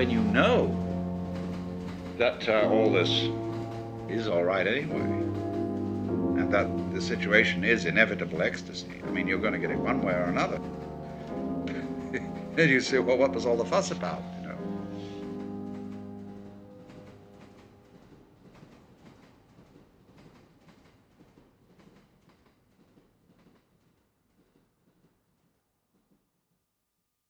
when you know that uh, all this is all right anyway, and that the situation is inevitable ecstasy, I mean, you're going to get it one way or another. and you say, well, what was all the fuss about?